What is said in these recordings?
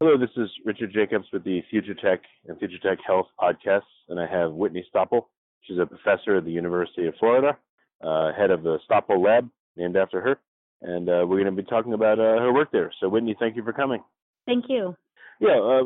Hello, this is Richard Jacobs with the Future Tech and Future Tech Health podcasts, and I have Whitney Stoppel. She's a professor at the University of Florida, uh, head of the Stoppel Lab, named after her, and uh, we're going to be talking about uh, her work there. So, Whitney, thank you for coming. Thank you. Yeah, uh,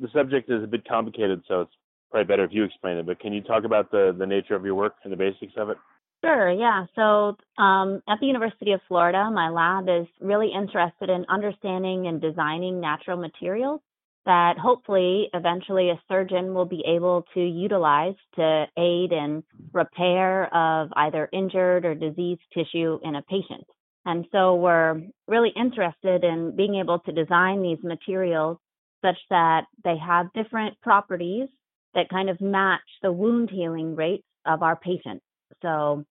the subject is a bit complicated, so it's probably better if you explain it. But can you talk about the the nature of your work and the basics of it? Sure, yeah. So um, at the University of Florida, my lab is really interested in understanding and designing natural materials that hopefully eventually a surgeon will be able to utilize to aid in repair of either injured or diseased tissue in a patient. And so we're really interested in being able to design these materials such that they have different properties that kind of match the wound healing rates of our patients. So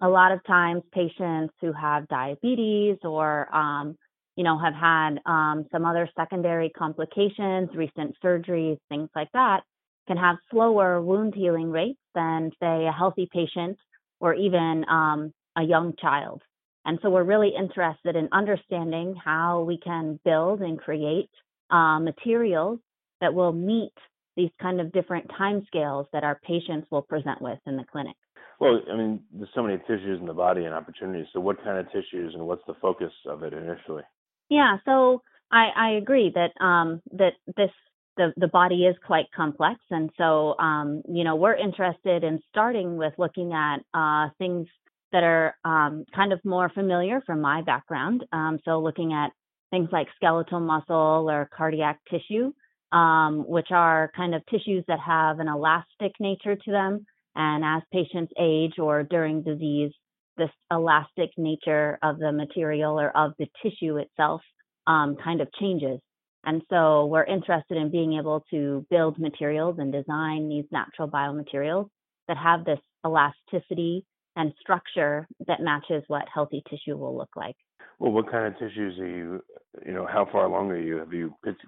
a lot of times patients who have diabetes or um, you know have had um, some other secondary complications recent surgeries things like that can have slower wound healing rates than say a healthy patient or even um, a young child. And so we're really interested in understanding how we can build and create uh, materials that will meet these kind of different timescales that our patients will present with in the clinic well, I mean, there's so many tissues in the body and opportunities. So, what kind of tissues and what's the focus of it initially? Yeah, so I, I agree that um, that this the the body is quite complex, and so um, you know we're interested in starting with looking at uh, things that are um, kind of more familiar from my background. Um, so, looking at things like skeletal muscle or cardiac tissue, um, which are kind of tissues that have an elastic nature to them. And as patients age or during disease, this elastic nature of the material or of the tissue itself um, kind of changes. And so we're interested in being able to build materials and design these natural biomaterials that have this elasticity and structure that matches what healthy tissue will look like. Well, what kind of tissues are you, you know, how far along are you? Have you picked,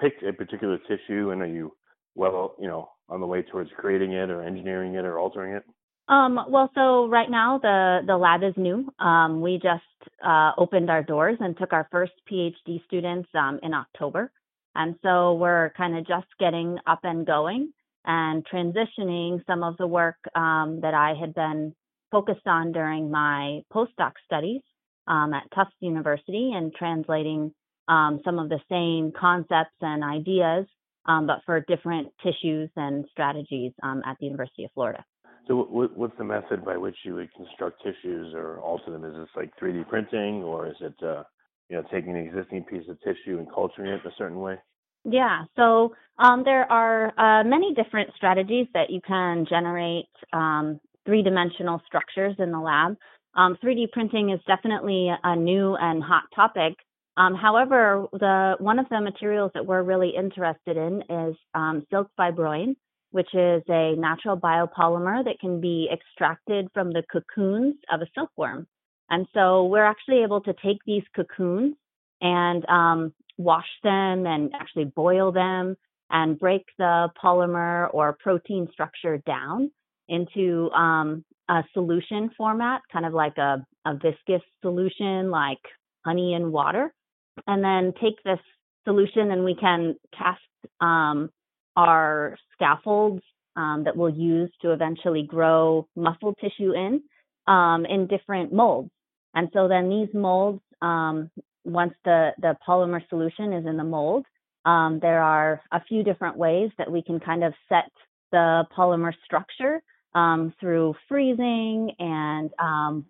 picked a particular tissue and are you well, you know, on the way towards creating it or engineering it or altering it? Um, well, so right now the the lab is new. Um, we just uh, opened our doors and took our first PhD students um, in October, and so we're kind of just getting up and going and transitioning some of the work um, that I had been focused on during my postdoc studies um, at Tufts University and translating um, some of the same concepts and ideas um, but for different tissues and strategies um, at the University of Florida. So, what's the method by which you would construct tissues or alter them? Is this like 3D printing, or is it, uh, you know, taking an existing piece of tissue and culturing it a certain way? Yeah, so um, there are uh, many different strategies that you can generate um, three dimensional structures in the lab. 3D um, printing is definitely a new and hot topic um, however, the one of the materials that we're really interested in is um, silk fibroin, which is a natural biopolymer that can be extracted from the cocoons of a silkworm. And so we're actually able to take these cocoons and um, wash them and actually boil them and break the polymer or protein structure down into um, a solution format, kind of like a, a viscous solution like honey and water and then take this solution and we can cast um, our scaffolds um, that we'll use to eventually grow muscle tissue in um, in different molds. And so then these molds, um, once the, the polymer solution is in the mold, um, there are a few different ways that we can kind of set the polymer structure um, through freezing and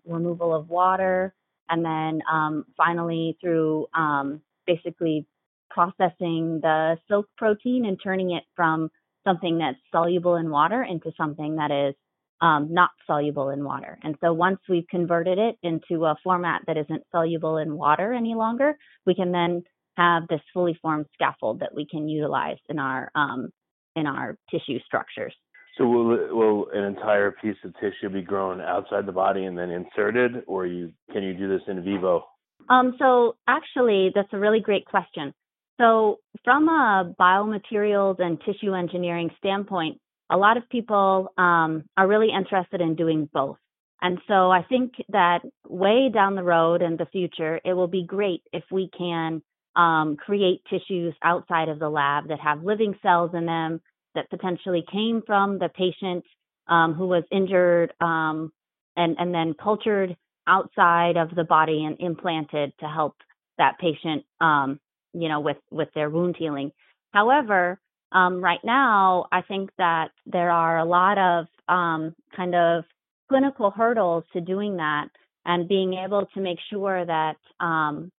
removal of water, and then um, finally through um, basically processing the silk protein and turning it from something that's soluble in water into something that is um, not soluble in water. And so once we've converted it into a format that isn't soluble in water any longer, we can then have this fully formed scaffold that we can utilize in our um, in our tissue structures. So will will an entire piece of tissue be grown outside the body and then inserted, or you can you do this in vivo? Um, so actually, that's a really great question. So from a biomaterials and tissue engineering standpoint, a lot of people um, are really interested in doing both. And so I think that way down the road in the future, it will be great if we can um, create tissues outside of the lab that have living cells in them that potentially came from the patient um, who was injured um, and, and then cultured outside of the body and implanted to help that patient, um, you know, with, with their wound healing. However, um, right now, I think that there are a lot of um, kind of clinical hurdles to doing that and being able to make sure that um,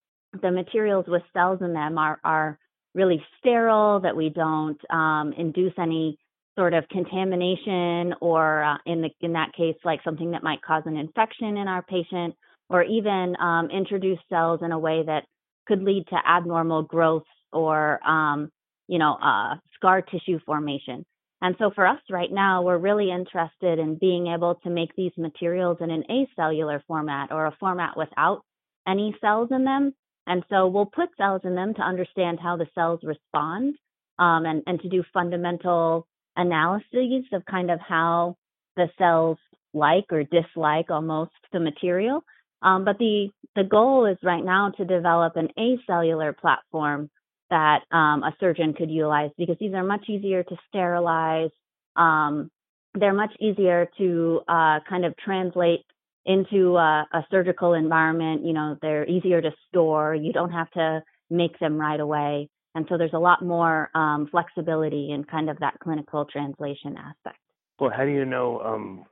the materials with cells in them are, are really sterile, that we don't um, induce any sort of contamination or uh, in the in that case like something that might cause an infection in our patient or even um, introduce cells in a way that could lead to abnormal growth or um, you know uh, scar tissue formation. And so for us right now we're really interested in being able to make these materials in an acellular format or a format without any cells in them and so we'll put cells in them to understand how the cells respond um, and, and to do fundamental analyses of kind of how the cells like or dislike almost the material. Um, but the, the goal is right now to develop an acellular platform that um, a surgeon could utilize because these are much easier to sterilize. Um, they're much easier to uh, kind of translate into a, a, surgical environment. You know, they're easier to store. You don't have to make them right away. And so there's a lot more um, flexibility in kind of that clinical translation aspect. Well, how do you know um,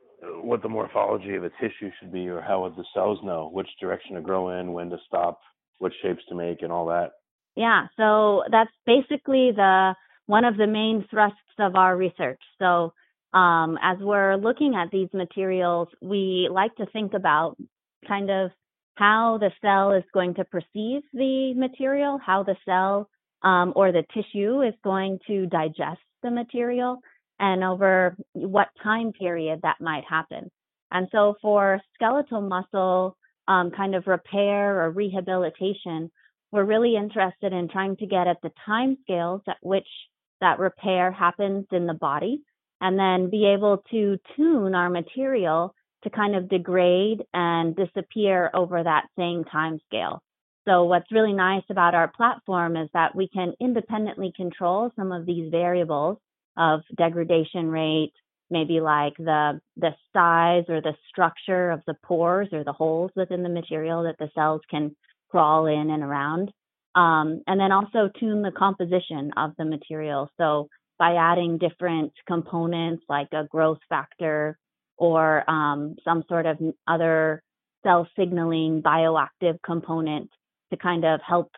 what the morphology of a tissue should be, or how would the cells know which direction to grow in, when to stop, what shapes to make, and all that? Yeah, so that's basically the one of the main thrusts of our research. So um, as we're looking at these materials, we like to think about kind of how the cell is going to perceive the material, how the cell um, or the tissue is going to digest the material, and over what time period that might happen. And so for skeletal muscle um, kind of repair or rehabilitation, we're really interested in trying to get at the time scales at which that repair happens in the body and then be able to tune our material to kind of degrade and disappear over that same time scale. So what's really nice about our platform is that we can independently control some of these variables of degradation rate, maybe like the the size or the structure of the pores or the holes within the material that the cells can crawl in and around. Um, and then also tune the composition of the material. So by adding different components like a growth factor or um, some sort of other cell signaling bioactive component to kind of help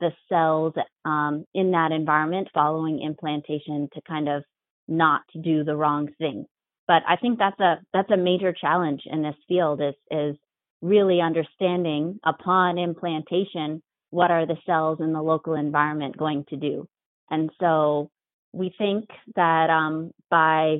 the cells um, in that environment following implantation to kind of not do the wrong thing. But I think that's a that's a major challenge in this field is is really understanding upon implantation what are the cells in the local environment going to do. And so we think that um, by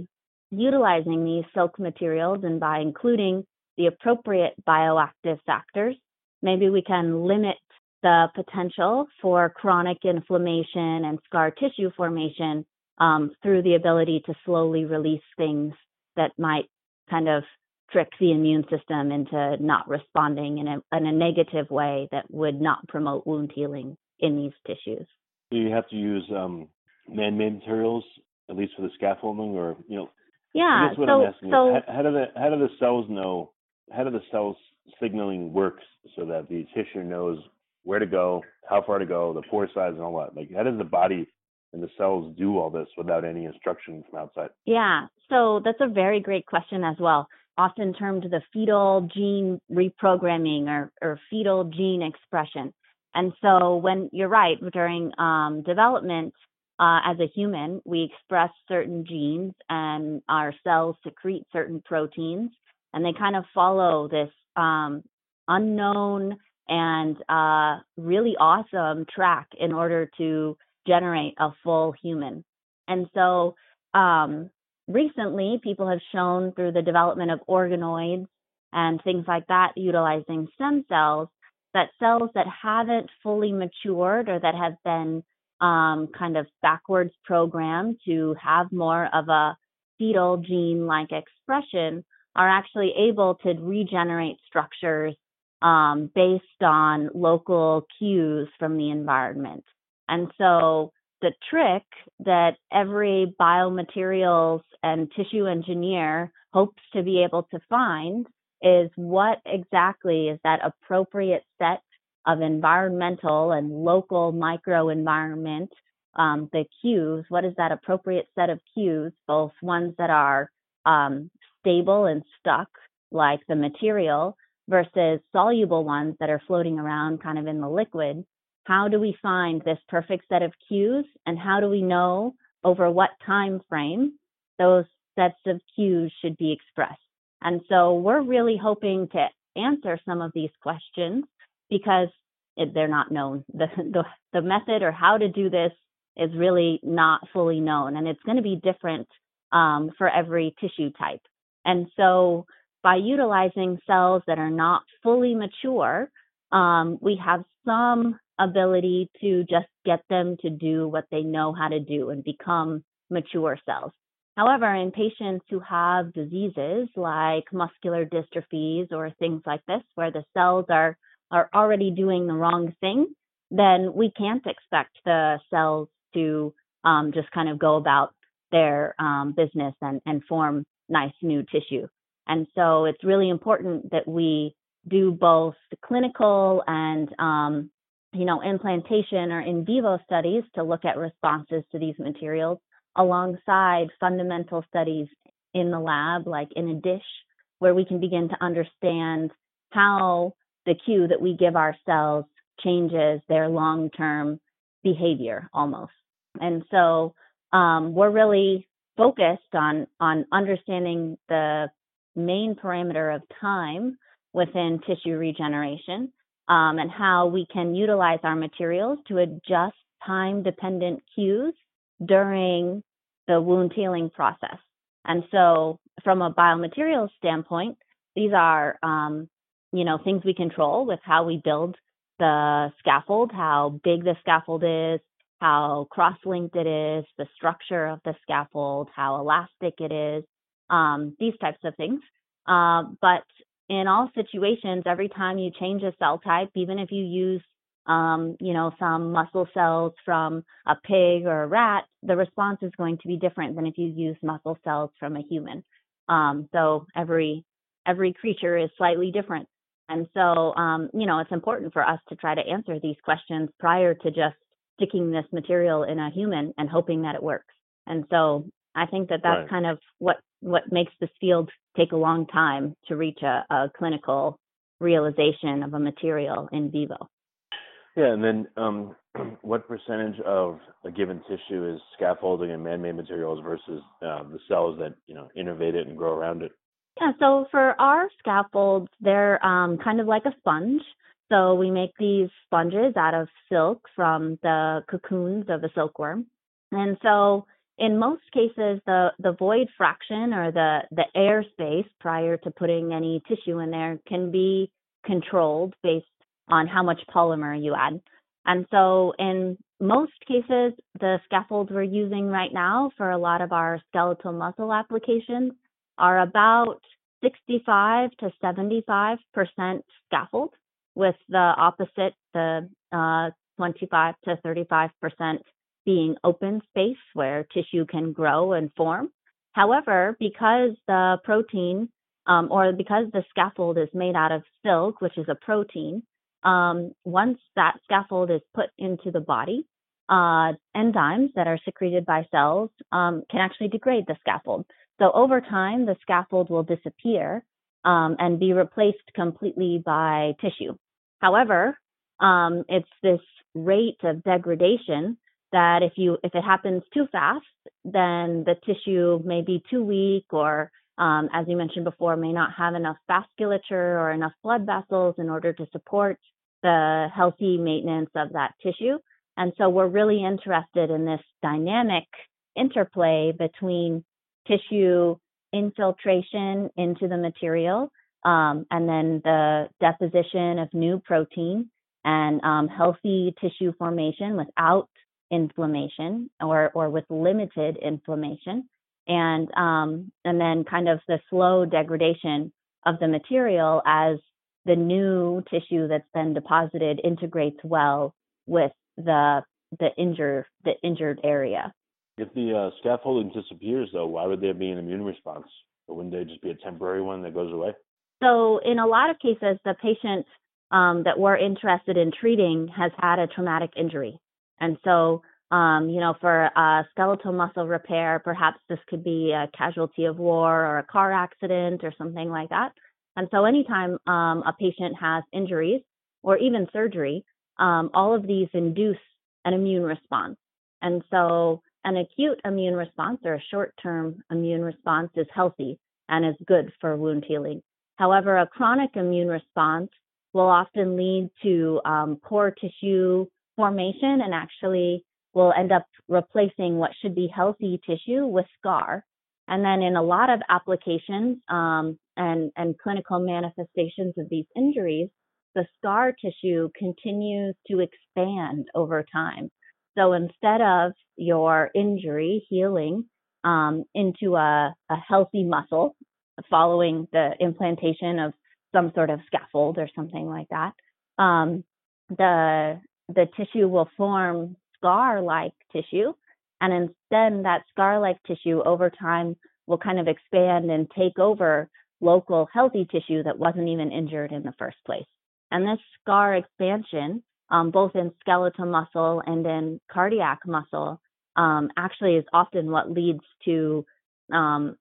utilizing these silk materials and by including the appropriate bioactive factors, maybe we can limit the potential for chronic inflammation and scar tissue formation um, through the ability to slowly release things that might kind of trick the immune system into not responding in a, in a negative way that would not promote wound healing in these tissues. You have to use um, man-made materials, at least for the scaffolding, or you know? Yeah. what so I'm asking so how, how do the how do the cells know? How do the cells signaling works so that the tissue knows where to go, how far to go, the pore size, and all that? Like, how does the body and the cells do all this without any instruction from outside? Yeah, so that's a very great question as well. Often termed the fetal gene reprogramming or, or fetal gene expression. And so, when you're right, during um, development uh, as a human, we express certain genes and our cells secrete certain proteins, and they kind of follow this um, unknown and uh, really awesome track in order to generate a full human. And so um, recently, people have shown through the development of organoids and things like that, utilizing stem cells, that cells that haven't fully matured or that have been um, kind of backwards program to have more of a fetal gene like expression are actually able to regenerate structures um, based on local cues from the environment. And so the trick that every biomaterials and tissue engineer hopes to be able to find is what exactly is that appropriate set of environmental and local microenvironment, um, the cues, what is that appropriate set of cues, both ones that are um, stable and stuck, like the material, versus soluble ones that are floating around kind of in the liquid. How do we find this perfect set of cues and how do we know over what time frame those sets of cues should be expressed? And so we're really hoping to answer some of these questions because it, they're not known. The, the, the method or how to do this is really not fully known, and it's going to be different um, for every tissue type. And so, by utilizing cells that are not fully mature, um, we have some ability to just get them to do what they know how to do and become mature cells. However, in patients who have diseases like muscular dystrophies or things like this, where the cells are are already doing the wrong thing, then we can't expect the cells to um, just kind of go about their um, business and, and form nice new tissue. And so it's really important that we do both clinical and um, you know implantation or in vivo studies to look at responses to these materials alongside fundamental studies in the lab like in a dish where we can begin to understand how the cue that we give ourselves changes their long term behavior almost. And so um, we're really focused on on understanding the main parameter of time within tissue regeneration um, and how we can utilize our materials to adjust time dependent cues during the wound healing process. And so, from a biomaterials standpoint, these are um, you know, things we control with how we build the scaffold, how big the scaffold is, how cross-linked it is, the structure of the scaffold, how elastic it is, um, these types of things. Uh, but in all situations, every time you change a cell type, even if you use, um, you know, some muscle cells from a pig or a rat, the response is going to be different than if you use muscle cells from a human. Um, so every every creature is slightly different. And so, um, you know, it's important for us to try to answer these questions prior to just sticking this material in a human and hoping that it works. And so, I think that that's right. kind of what what makes this field take a long time to reach a, a clinical realization of a material in vivo. Yeah, and then um, what percentage of a given tissue is scaffolding and man-made materials versus uh, the cells that you know innervate it and grow around it? Yeah, so for our scaffolds, they're um, kind of like a sponge. So we make these sponges out of silk from the cocoons of a silkworm. And so in most cases, the, the void fraction or the, the air space prior to putting any tissue in there can be controlled based on how much polymer you add. And so in most cases, the scaffolds we're using right now for a lot of our skeletal muscle applications are about 65 to 75 percent scaffold, with the opposite, the uh, 25 to 35 percent being open space where tissue can grow and form. However, because the protein um, or because the scaffold is made out of silk, which is a protein, um, once that scaffold is put into the body, uh, enzymes that are secreted by cells um, can actually degrade the scaffold. So over time, the scaffold will disappear um, and be replaced completely by tissue. However, um, it's this rate of degradation that if you if it happens too fast, then the tissue may be too weak or um, as you mentioned before, may not have enough vasculature or enough blood vessels in order to support the healthy maintenance of that tissue. And so we're really interested in this dynamic interplay between tissue infiltration into the material um, and then the deposition of new protein and um, healthy tissue formation without inflammation or, or with limited inflammation and um, and then kind of the slow degradation of the material as the new tissue that's been deposited integrates well with the the injured the injured area. If the uh, scaffolding disappears, though, why would there be an immune response? Or wouldn't there just be a temporary one that goes away? So, in a lot of cases, the patient um, that we're interested in treating has had a traumatic injury, and so um, you know, for skeletal muscle repair, perhaps this could be a casualty of war or a car accident or something like that. And so, anytime um, a patient has injuries or even surgery, um, all of these induce an immune response. And so, an acute immune response or a short term immune response is healthy and is good for wound healing. However, a chronic immune response will often lead to um, poor tissue formation and actually will end up replacing what should be healthy tissue with scar. And then in a lot of applications um, and, and clinical manifestations of these injuries, the scar tissue continues to expand over time. So instead of your injury healing um, into a, a healthy muscle following the implantation of some sort of scaffold or something like that, um, the the tissue will form scar like tissue. And instead, that scar like tissue over time will kind of expand and take over local healthy tissue that wasn't even injured in the first place. And this scar expansion, um, both in skeletal muscle and in cardiac muscle, um, actually is often what leads to um,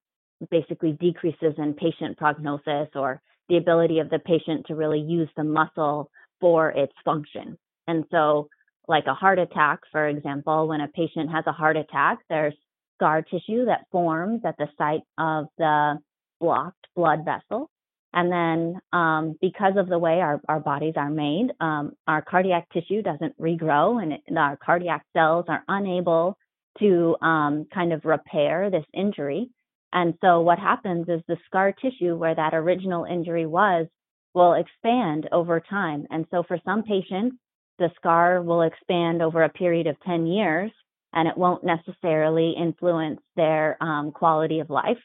basically decreases in patient prognosis or the ability of the patient to really use the muscle for its function. And so like a heart attack, for example, when a patient has a heart attack, there's scar tissue that forms at the site of the blocked blood vessel. And then, um, because of the way our, our bodies are made, um, our cardiac tissue doesn't regrow and it, our cardiac cells are unable to um, kind of repair this injury. And so, what happens is the scar tissue where that original injury was will expand over time. And so, for some patients, the scar will expand over a period of 10 years and it won't necessarily influence their um, quality of life.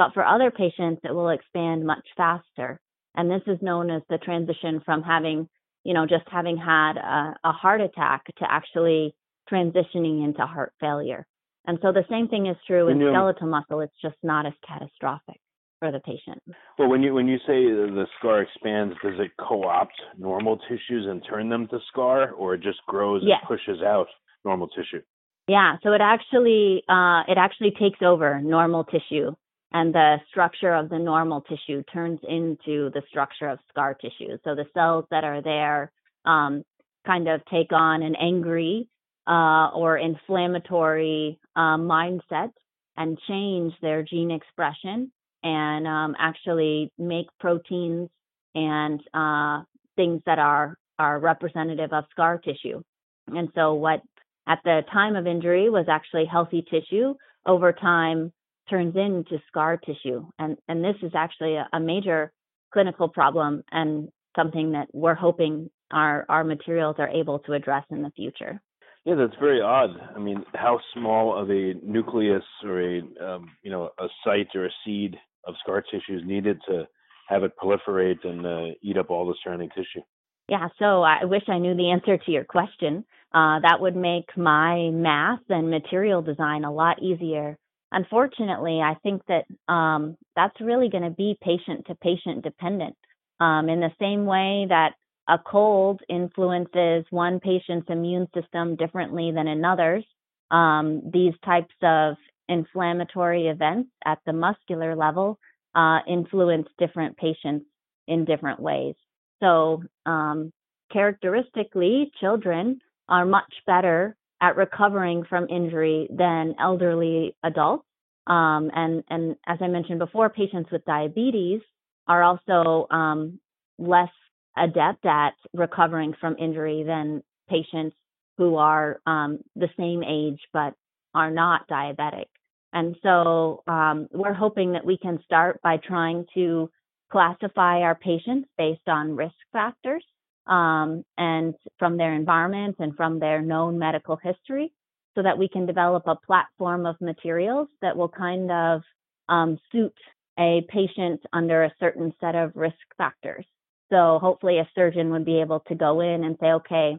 But for other patients, it will expand much faster. And this is known as the transition from having, you know, just having had a, a heart attack to actually transitioning into heart failure. And so the same thing is true in skeletal muscle. It's just not as catastrophic for the patient. Well, when you when you say the scar expands, does it co-opt normal tissues and turn them to scar, or it just grows yes. and pushes out normal tissue? Yeah, so it actually uh, it actually takes over normal tissue, and the structure of the normal tissue turns into the structure of scar tissue. So the cells that are there um, kind of take on an angry uh, or inflammatory uh, mindset and change their gene expression and um, actually make proteins and uh, things that are are representative of scar tissue. And so, what at the time of injury was actually healthy tissue, over time turns into scar tissue. And and this is actually a, a major clinical problem and something that we're hoping our our materials are able to address in the future. Yeah, that's very odd. I mean, how small of a nucleus or a um, you know a site or a seed of scar tissue is needed to have it proliferate and uh, eat up all the surrounding tissue? Yeah, so I wish I knew the answer to your question. Uh, that would make my math and material design a lot easier. Unfortunately, I think that um, that's really going to be patient to patient dependent. Um, in the same way that a cold influences one patient's immune system differently than another's, um, these types of inflammatory events at the muscular level uh, influence different patients in different ways. So, um, characteristically, children are much better at recovering from injury than elderly adults. Um, and, and as I mentioned before, patients with diabetes are also um, less adept at recovering from injury than patients who are um, the same age but are not diabetic. And so um, we're hoping that we can start by trying to classify our patients based on risk factors um, and from their environment and from their known medical history so that we can develop a platform of materials that will kind of um, suit a patient under a certain set of risk factors. So hopefully a surgeon would be able to go in and say, okay,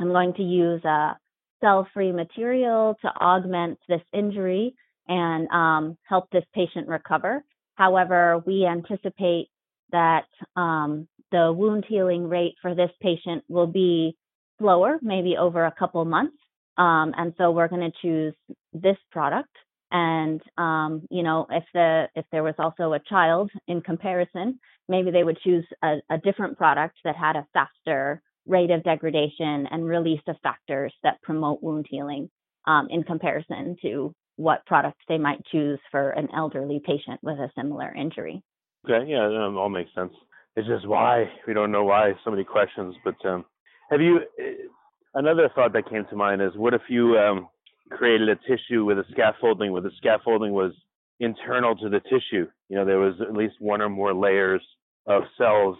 I'm going to use a cell-free material to augment this injury and um, help this patient recover. However, we anticipate that um, the wound healing rate for this patient will be slower, maybe over a couple months. Um, and so we're going to choose this product. And um, you know, if the if there was also a child in comparison, maybe they would choose a, a different product that had a faster rate of degradation and release of factors that promote wound healing um, in comparison to what product they might choose for an elderly patient with a similar injury. Okay, yeah, um, all makes sense. It's just why we don't know why so many questions. But um, have you? Eh, another thought that came to mind is what if you um, created a tissue with a scaffolding where the scaffolding was internal to the tissue? You know, there was at least one or more layers of cells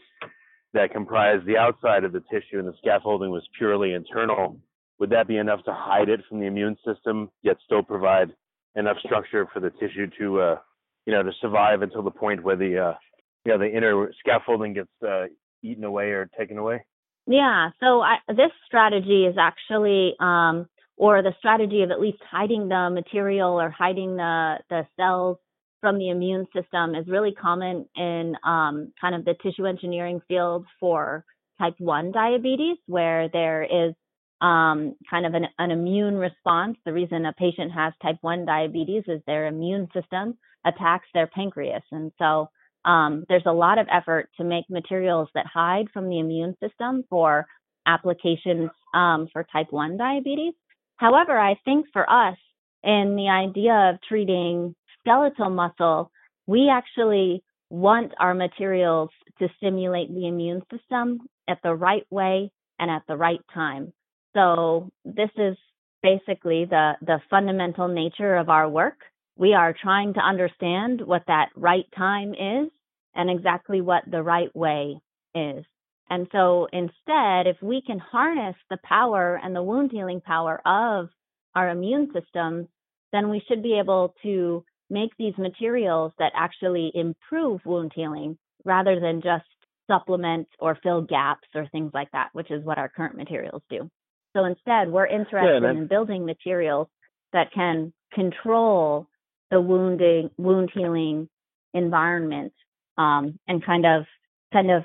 that comprised the outside of the tissue, and the scaffolding was purely internal. Would that be enough to hide it from the immune system, yet still provide enough structure for the tissue to, uh, you know, to survive until the point where the, uh, know, the inner scaffolding gets uh, eaten away or taken away? Yeah. So I, this strategy is actually, um, or the strategy of at least hiding the material or hiding the the cells from the immune system is really common in um, kind of the tissue engineering field for type 1 diabetes, where there is um, kind of an, an, immune response. The reason a patient has type 1 diabetes is their immune system attacks their pancreas. And so um, there's a lot of effort to make materials that hide from the immune system for applications um, for type 1 diabetes. However, I think for us, in the idea of treating skeletal muscle, we actually want our materials to stimulate the immune system at the right way and at the right time. So this is basically the, the fundamental nature of our work. We are trying to understand what that right time is and exactly what the right way is. And so instead, if we can harness the power and the wound healing power of our immune system, then we should be able to make these materials that actually improve wound healing rather than just supplement or fill gaps or things like that, which is what our current materials do. So instead, we're interested yeah, in building materials that can control the wounding, wound healing environment, um, and kind of, kind of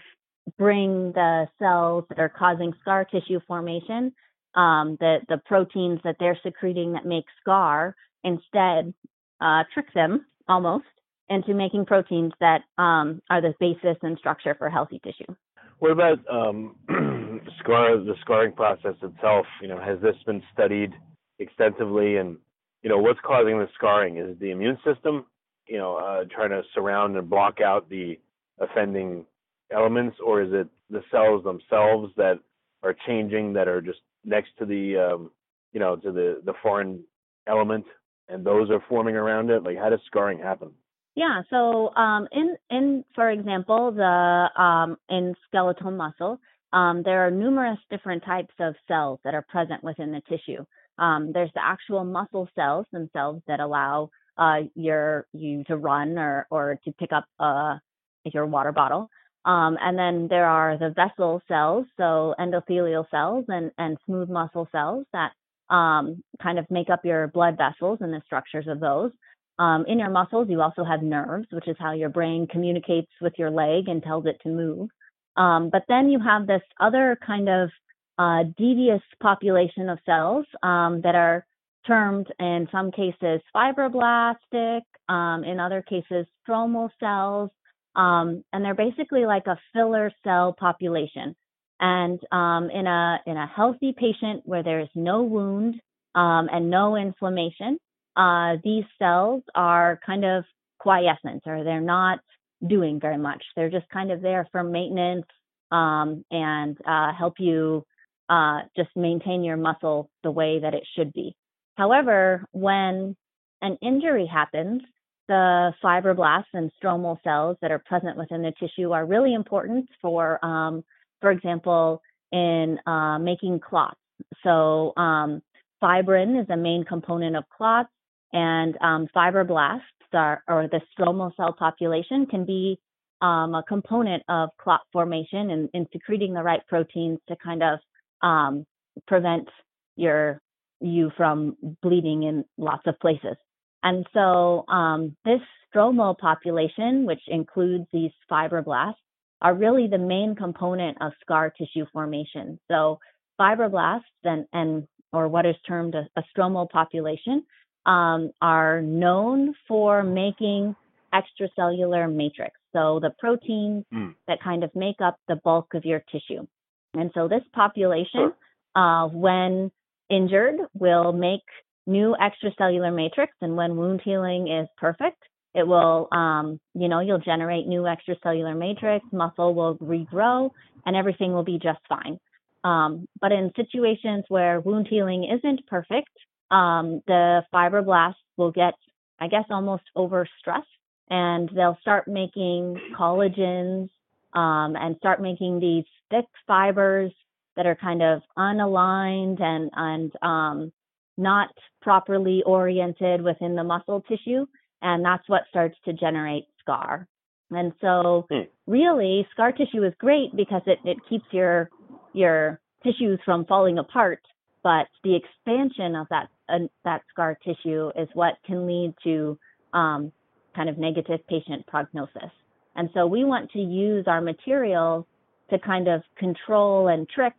bring the cells that are causing scar tissue formation, um, the the proteins that they're secreting that make scar, instead uh, trick them almost into making proteins that um, are the basis and structure for healthy tissue. What about um, scar the scarring process itself? You know, has this been studied extensively, and you know, what's causing the scarring? Is it the immune system? You know, uh, trying to surround and block out the offending elements, or is it the cells themselves that are changing that are just next to the um, you know to the the foreign element, and those are forming around it? Like, how does scarring happen? Yeah. So, um, in in for example, the um, in skeletal muscle, um, there are numerous different types of cells that are present within the tissue. Um, there's the actual muscle cells themselves that allow uh, your you to run or or to pick up uh, your water bottle. Um, and then there are the vessel cells, so endothelial cells and, and smooth muscle cells that um, kind of make up your blood vessels and the structures of those. Um, in your muscles, you also have nerves, which is how your brain communicates with your leg and tells it to move. Um, but then you have this other kind of uh, devious population of cells um, that are termed in some cases fibroblastic, um, in other cases stromal cells, um, and they're basically like a filler cell population. And um, in a in a healthy patient where there's no wound um, and no inflammation, uh, these cells are kind of quiescent or they're not doing very much. They're just kind of there for maintenance um, and uh, help you uh, just maintain your muscle the way that it should be. However, when an injury happens, the fibroblasts and stromal cells that are present within the tissue are really important for, um, for example, in uh, making clots. So um, fibrin is a main component of clots, and um, fibroblasts are, or the stromal cell population can be um, a component of clot formation and, and, secreting the right proteins to kind of um, prevent your you from bleeding in lots of places. And so um, this stromal population, which includes these fibroblasts, are really the main component of scar tissue formation. So fibroblasts and, and or what is termed a, a stromal population um, are known for making extracellular matrix. So the proteins mm. that kind of make up the bulk of your tissue. And so this population, uh, when injured will make new extracellular matrix. And when wound healing is perfect, it will, um, you know, you'll generate new extracellular matrix, muscle will regrow, and everything will be just fine. Um, but in situations where wound healing isn't perfect, um, the fibroblasts will get, I guess, almost overstressed and they'll start making collagens um, and start making these thick fibers that are kind of unaligned and and um, not properly oriented within the muscle tissue, and that's what starts to generate scar. And so, hmm. really, scar tissue is great because it it keeps your your tissues from falling apart. But the expansion of that uh, that scar tissue is what can lead to um, kind of negative patient prognosis. And so we want to use our materials to kind of control and trick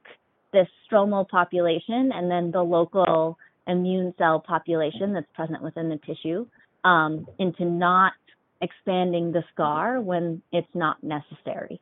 this stromal population and then the local immune cell population that's present within the tissue um, into not expanding the scar when it's not necessary.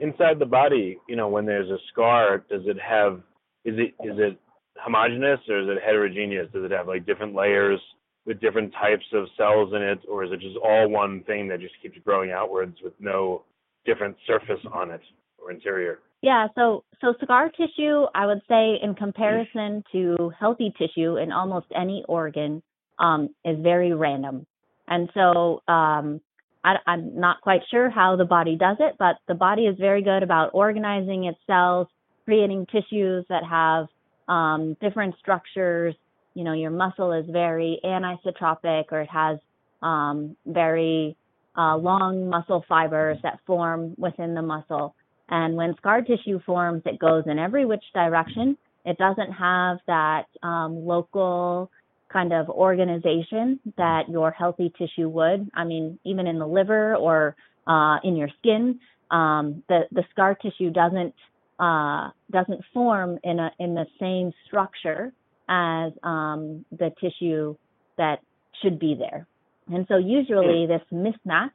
Inside the body, you know, when there's a scar, does it have is it is it homogeneous or is it heterogeneous? Does it have like different layers with different types of cells in it, or is it just all one thing that just keeps growing outwards with no different surface on it or interior? Yeah, so so scar tissue, I would say, in comparison to healthy tissue in almost any organ, um, is very random, and so um, I, I'm not quite sure how the body does it, but the body is very good about organizing its cells, creating tissues that have um, different structures. You know, your muscle is very anisotropic, or it has um, very uh, long muscle fibers that form within the muscle. And when scar tissue forms, it goes in every which direction. It doesn't have that um, local kind of organization that your healthy tissue would. I mean, even in the liver or uh, in your skin, um, the the scar tissue doesn't uh, doesn't form in a in the same structure as um, the tissue that should be there. And so usually this mismatch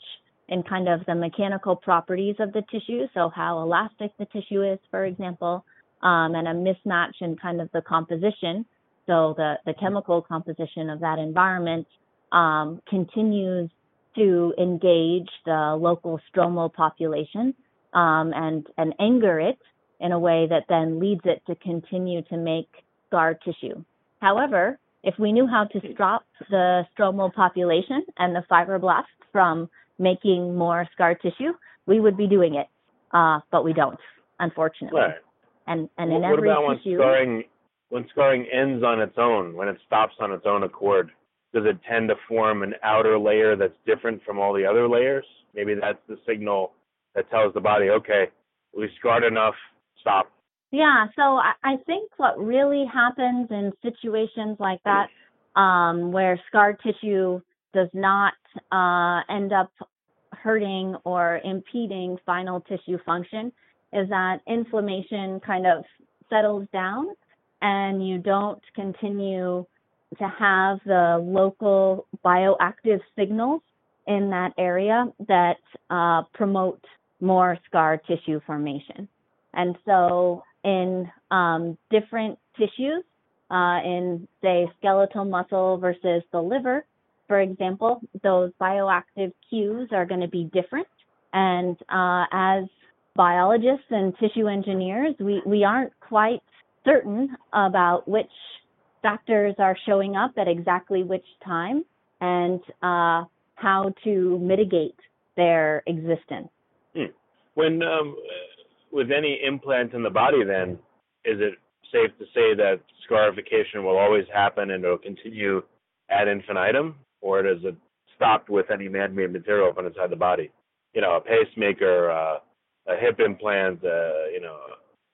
in kind of the mechanical properties of the tissue, so how elastic the tissue is, for example, um, and a mismatch in kind of the composition, so the, the chemical composition of that environment um, continues to engage the local stromal population um, and, and anger it in a way that then leads it to continue to make scar tissue. However, if we knew how to stop the stromal population and the fibroblasts from making more scar tissue, we would be doing it. Uh, but we don't, unfortunately. Right. And and in every what about tissue, when scarring when scarring ends on its own, when it stops on its own accord? Does it tend to form an outer layer that's different from all the other layers? Maybe that's the signal that tells the body, okay, we scarred enough, stop. Yeah, so I, I think what really happens in situations like that, um, where scar tissue does not uh, end up hurting or impeding final tissue function is that inflammation kind of settles down and you don't continue to have the local bioactive signals in that area that uh, promote more scar tissue formation. And so, in um, different tissues, uh, in say skeletal muscle versus the liver, for example, those bioactive cues are going to be different. And uh, as biologists and tissue engineers, we, we aren't quite certain about which factors are showing up at exactly which time and uh, how to mitigate their existence. Hmm. When um, with any implant in the body, then is it safe to say that scarification will always happen and it'll continue ad infinitum, or it stop with any man-made material from inside the body? You know, a pacemaker, uh, a hip implant, uh, you know,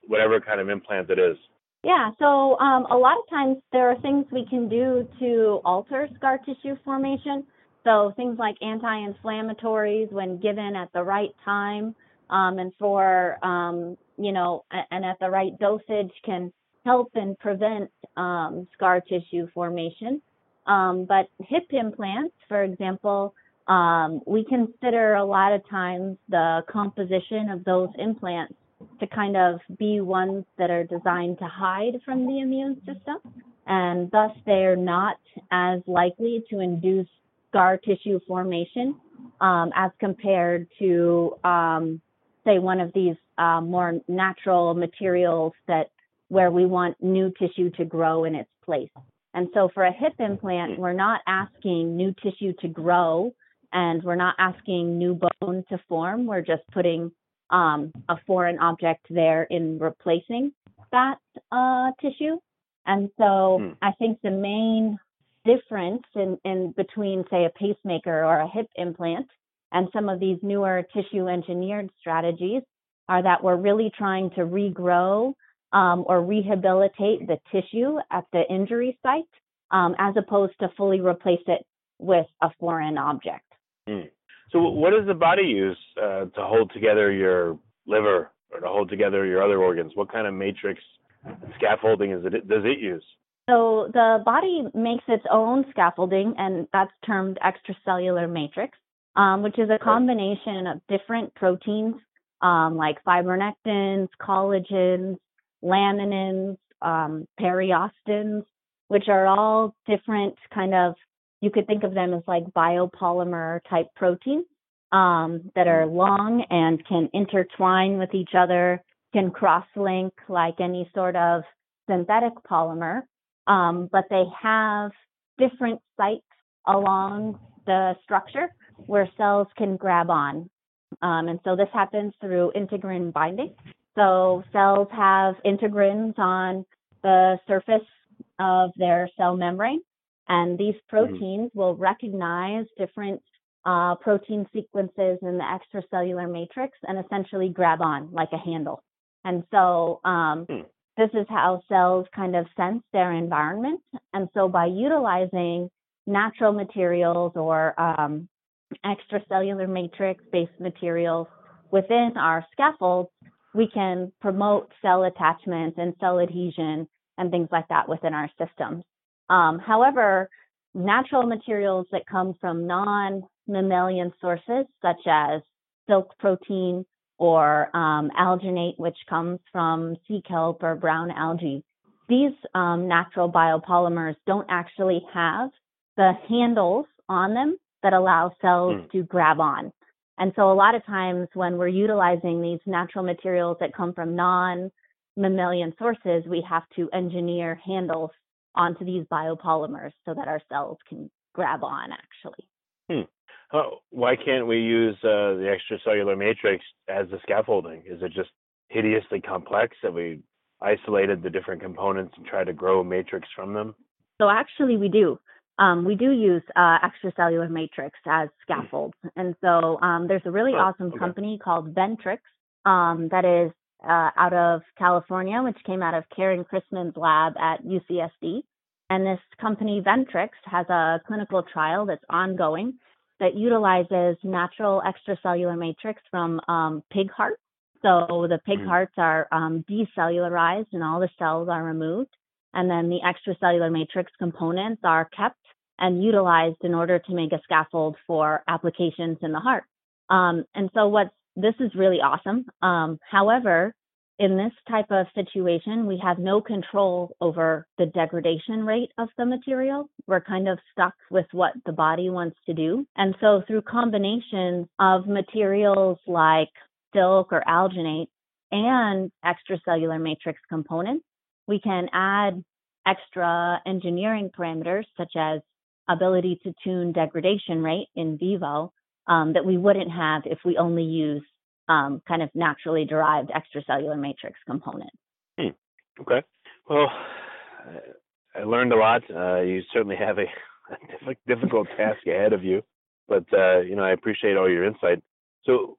whatever kind of implant it is. Yeah, so um, a lot of times there are things we can do to alter scar tissue formation. So things like anti-inflammatories, when given at the right time um, and for um, you know and at the right dosage, can help and prevent um, scar tissue formation. Um, but hip implants, for example, um, we consider a lot of times the composition of those implants to kind of be ones that are designed to hide from the immune system, and thus they're not as likely to induce scar tissue formation um, as compared to, um, say, one of these uh, more natural materials that where we want new tissue to grow in its place. And so for a hip implant, we're not asking new tissue to grow and we're not asking new bone to form. We're just putting um, a foreign object there in replacing that uh, tissue. And so hmm. I think the main difference in, in between, say, a pacemaker or a hip implant and some of these newer tissue engineered strategies are that we're really trying to regrow um, or rehabilitate the tissue at the injury site um, as opposed to fully replace it with a foreign object. Mm. So, what does the body use uh, to hold together your liver or to hold together your other organs? What kind of matrix scaffolding is it does it use? So the body makes its own scaffolding, and that's termed extracellular matrix, um, which is a combination of different proteins um, like fibronectins, collagens, laminins, um, periostins, which are all different kind of you could think of them as like biopolymer type proteins um, that are long and can intertwine with each other, can cross link like any sort of synthetic polymer, um, but they have different sites along the structure where cells can grab on. Um, and so this happens through integrin binding. So cells have integrins on the surface of their cell membrane and these mm-hmm. proteins mm-hmm. will recognize different uh, protein sequences in the extracellular matrix and essentially grab on like a handle. And so um, mm. this is how cells kind of sense their environment. And so by utilizing natural materials or um, extracellular matrix based materials within our scaffolds, we can promote cell attachment and cell adhesion and things like that within our systems. Um, however, natural materials that come from non mammalian sources, such as silk protein or um, alginate, which comes from sea kelp or brown algae, these um, natural biopolymers don't actually have the handles on them that allow cells mm. to grab on. And so, a lot of times when we're utilizing these natural materials that come from non mammalian sources, we have to engineer handles onto these biopolymers so that our cells can grab on actually. Hmm. Oh, why can't we use uh, the extracellular matrix as the scaffolding? Is it just hideously complex that we isolated the different components and tried to grow a matrix from them? So actually, we do. Um, we do use uh, extracellular matrix as scaffolds, and so um, there's a really oh, awesome okay. company called Ventrix um, that is uh, out of California, which came out of Karen Christman's lab at UCSD. And this company, Ventrix, has a clinical trial that's ongoing. that utilizes natural extracellular matrix from um, pig hearts. So the pig mm. hearts are um, decellularized and all the cells are removed. And then the extracellular matrix components are kept and utilized in order to make a scaffold for applications in the heart. Um, and so what's this is really awesome. Um, however, in this type of situation, we have no control over the degradation rate of the material. We're kind of stuck with what the body wants to do. And so through combinations of materials like silk or alginate and extracellular matrix components, we can add extra engineering parameters such as ability to tune degradation rate in vivo um, that we wouldn't have if we only use um, kind of naturally derived extracellular matrix components. Hmm. Okay. Well, I learned a lot. Uh, you certainly have a, a difficult task ahead of you, but uh, you know I appreciate all your insight. So,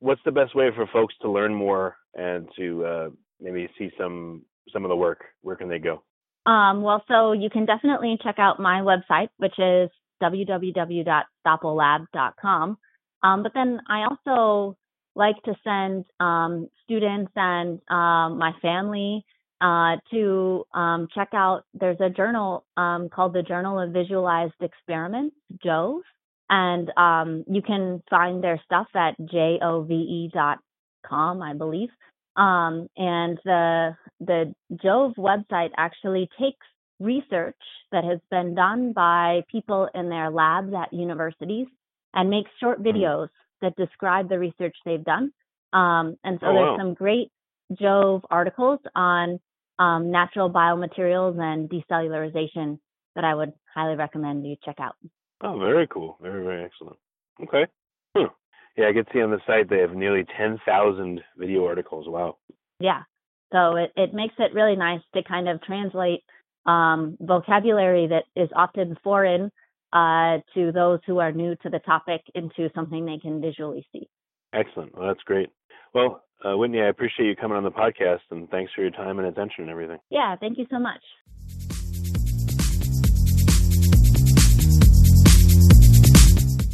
what's the best way for folks to learn more and to uh, maybe see some some of the work? Where can they go? Um, well, so you can definitely check out my website, which is www.stoppellab.com. Um, but then I also like to send um, students and um, my family uh, to um, check out. There's a journal um, called the Journal of Visualized Experiments, JOVE, and um, you can find their stuff at jove.com, I believe. Um, and the the Jove website actually takes research that has been done by people in their labs at universities and makes short mm-hmm. videos that describe the research they've done. Um, and so oh, there's wow. some great Jove articles on um, natural biomaterials and decellularization that I would highly recommend you check out. Oh, very cool. Very, very excellent. Okay. Yeah, I can see on the site they have nearly 10,000 video articles. Wow. Yeah. So it, it makes it really nice to kind of translate um, vocabulary that is often foreign uh, to those who are new to the topic into something they can visually see. Excellent. Well, that's great. Well, uh, Whitney, I appreciate you coming on the podcast and thanks for your time and attention and everything. Yeah, thank you so much.